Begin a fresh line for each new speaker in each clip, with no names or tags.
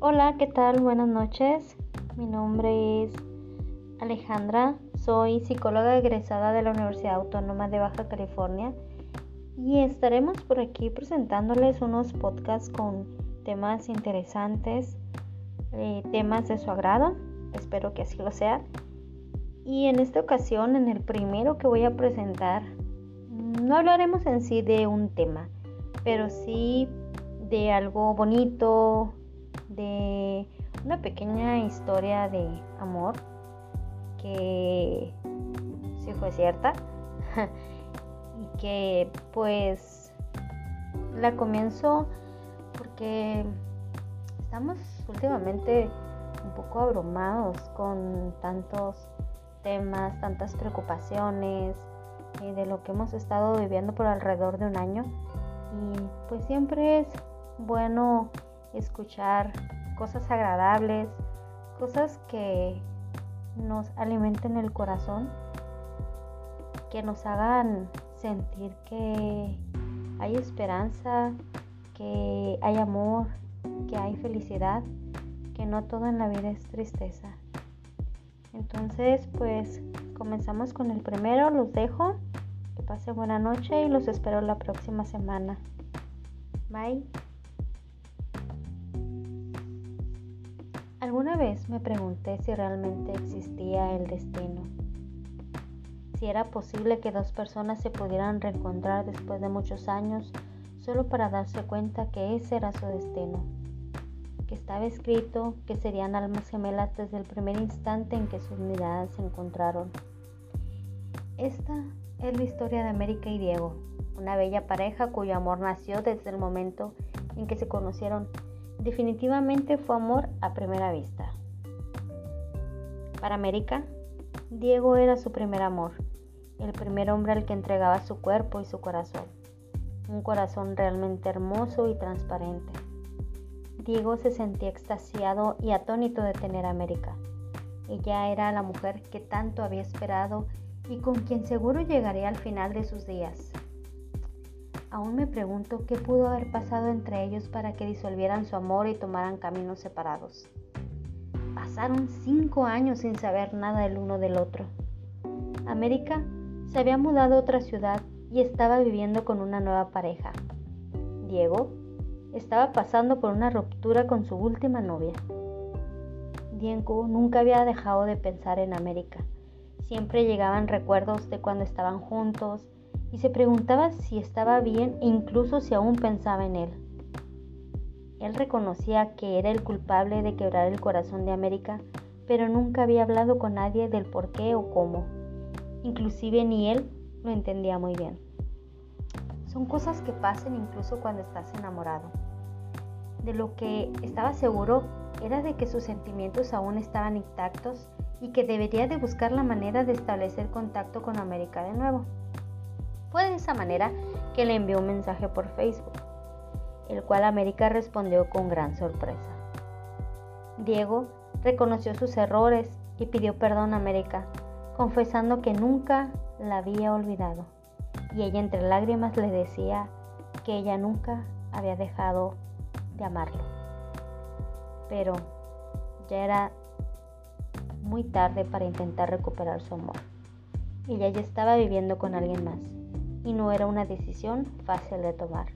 Hola, ¿qué tal? Buenas noches. Mi nombre es Alejandra. Soy psicóloga egresada de la Universidad Autónoma de Baja California y estaremos por aquí presentándoles unos podcasts con temas interesantes, eh, temas de su agrado. Espero que así lo sea. Y en esta ocasión, en el primero que voy a presentar, no hablaremos en sí de un tema, pero sí de algo bonito, de una pequeña historia de amor que sí fue cierta y que pues la comienzo porque estamos últimamente un poco abrumados con tantos temas, tantas preocupaciones eh, de lo que hemos estado viviendo por alrededor de un año. Y pues siempre es bueno escuchar cosas agradables, cosas que nos alimenten el corazón, que nos hagan sentir que hay esperanza, que hay amor, que hay felicidad, que no todo en la vida es tristeza. Entonces, pues comenzamos con el primero, los dejo. Que pase buena noche y los espero la próxima semana. Bye. Alguna vez me pregunté si realmente existía el destino, si era posible que dos personas se pudieran reencontrar después de muchos años solo para darse cuenta que ese era su destino, que estaba escrito que serían almas gemelas desde el primer instante en que sus miradas se encontraron. Esta es la historia de América y Diego, una bella pareja cuyo amor nació desde el momento en que se conocieron Definitivamente fue amor a primera vista. Para América, Diego era su primer amor, el primer hombre al que entregaba su cuerpo y su corazón, un corazón realmente hermoso y transparente. Diego se sentía extasiado y atónito de tener a América. Ella era la mujer que tanto había esperado y con quien seguro llegaría al final de sus días. Aún me pregunto qué pudo haber pasado entre ellos para que disolvieran su amor y tomaran caminos separados. Pasaron cinco años sin saber nada del uno del otro. América se había mudado a otra ciudad y estaba viviendo con una nueva pareja. Diego estaba pasando por una ruptura con su última novia. Diego nunca había dejado de pensar en América. Siempre llegaban recuerdos de cuando estaban juntos, y se preguntaba si estaba bien e incluso si aún pensaba en él. Él reconocía que era el culpable de quebrar el corazón de América, pero nunca había hablado con nadie del por qué o cómo. Inclusive ni él lo entendía muy bien. Son cosas que pasan incluso cuando estás enamorado. De lo que estaba seguro era de que sus sentimientos aún estaban intactos y que debería de buscar la manera de establecer contacto con América de nuevo. Fue de esa manera que le envió un mensaje por Facebook, el cual América respondió con gran sorpresa. Diego reconoció sus errores y pidió perdón a América, confesando que nunca la había olvidado. Y ella entre lágrimas le decía que ella nunca había dejado de amarlo. Pero ya era muy tarde para intentar recuperar su amor. Ella ya estaba viviendo con alguien más y no era una decisión fácil de tomar.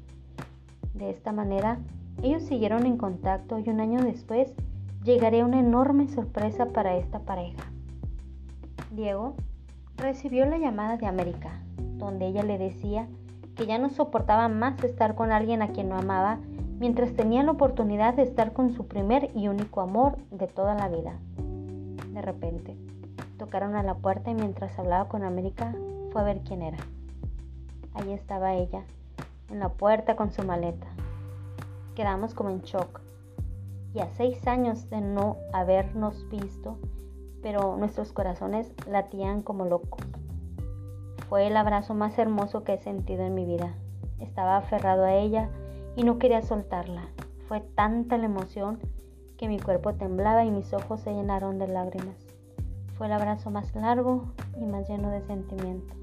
De esta manera, ellos siguieron en contacto y un año después llegaría una enorme sorpresa para esta pareja. Diego recibió la llamada de América, donde ella le decía que ya no soportaba más estar con alguien a quien no amaba mientras tenía la oportunidad de estar con su primer y único amor de toda la vida. De repente, tocaron a la puerta y mientras hablaba con América fue a ver quién era. Allí estaba ella, en la puerta con su maleta. Quedamos como en shock. Y a seis años de no habernos visto, pero nuestros corazones latían como locos. Fue el abrazo más hermoso que he sentido en mi vida. Estaba aferrado a ella y no quería soltarla. Fue tanta la emoción que mi cuerpo temblaba y mis ojos se llenaron de lágrimas. Fue el abrazo más largo y más lleno de sentimiento.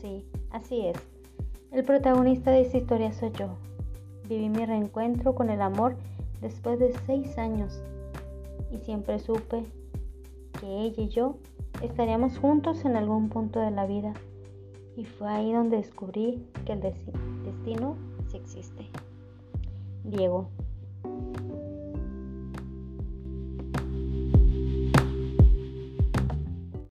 Sí, así es. El protagonista de esta historia soy yo. Viví mi reencuentro con el amor después de seis años y siempre supe que ella y yo estaríamos juntos en algún punto de la vida. Y fue ahí donde descubrí que el destino sí existe. Diego.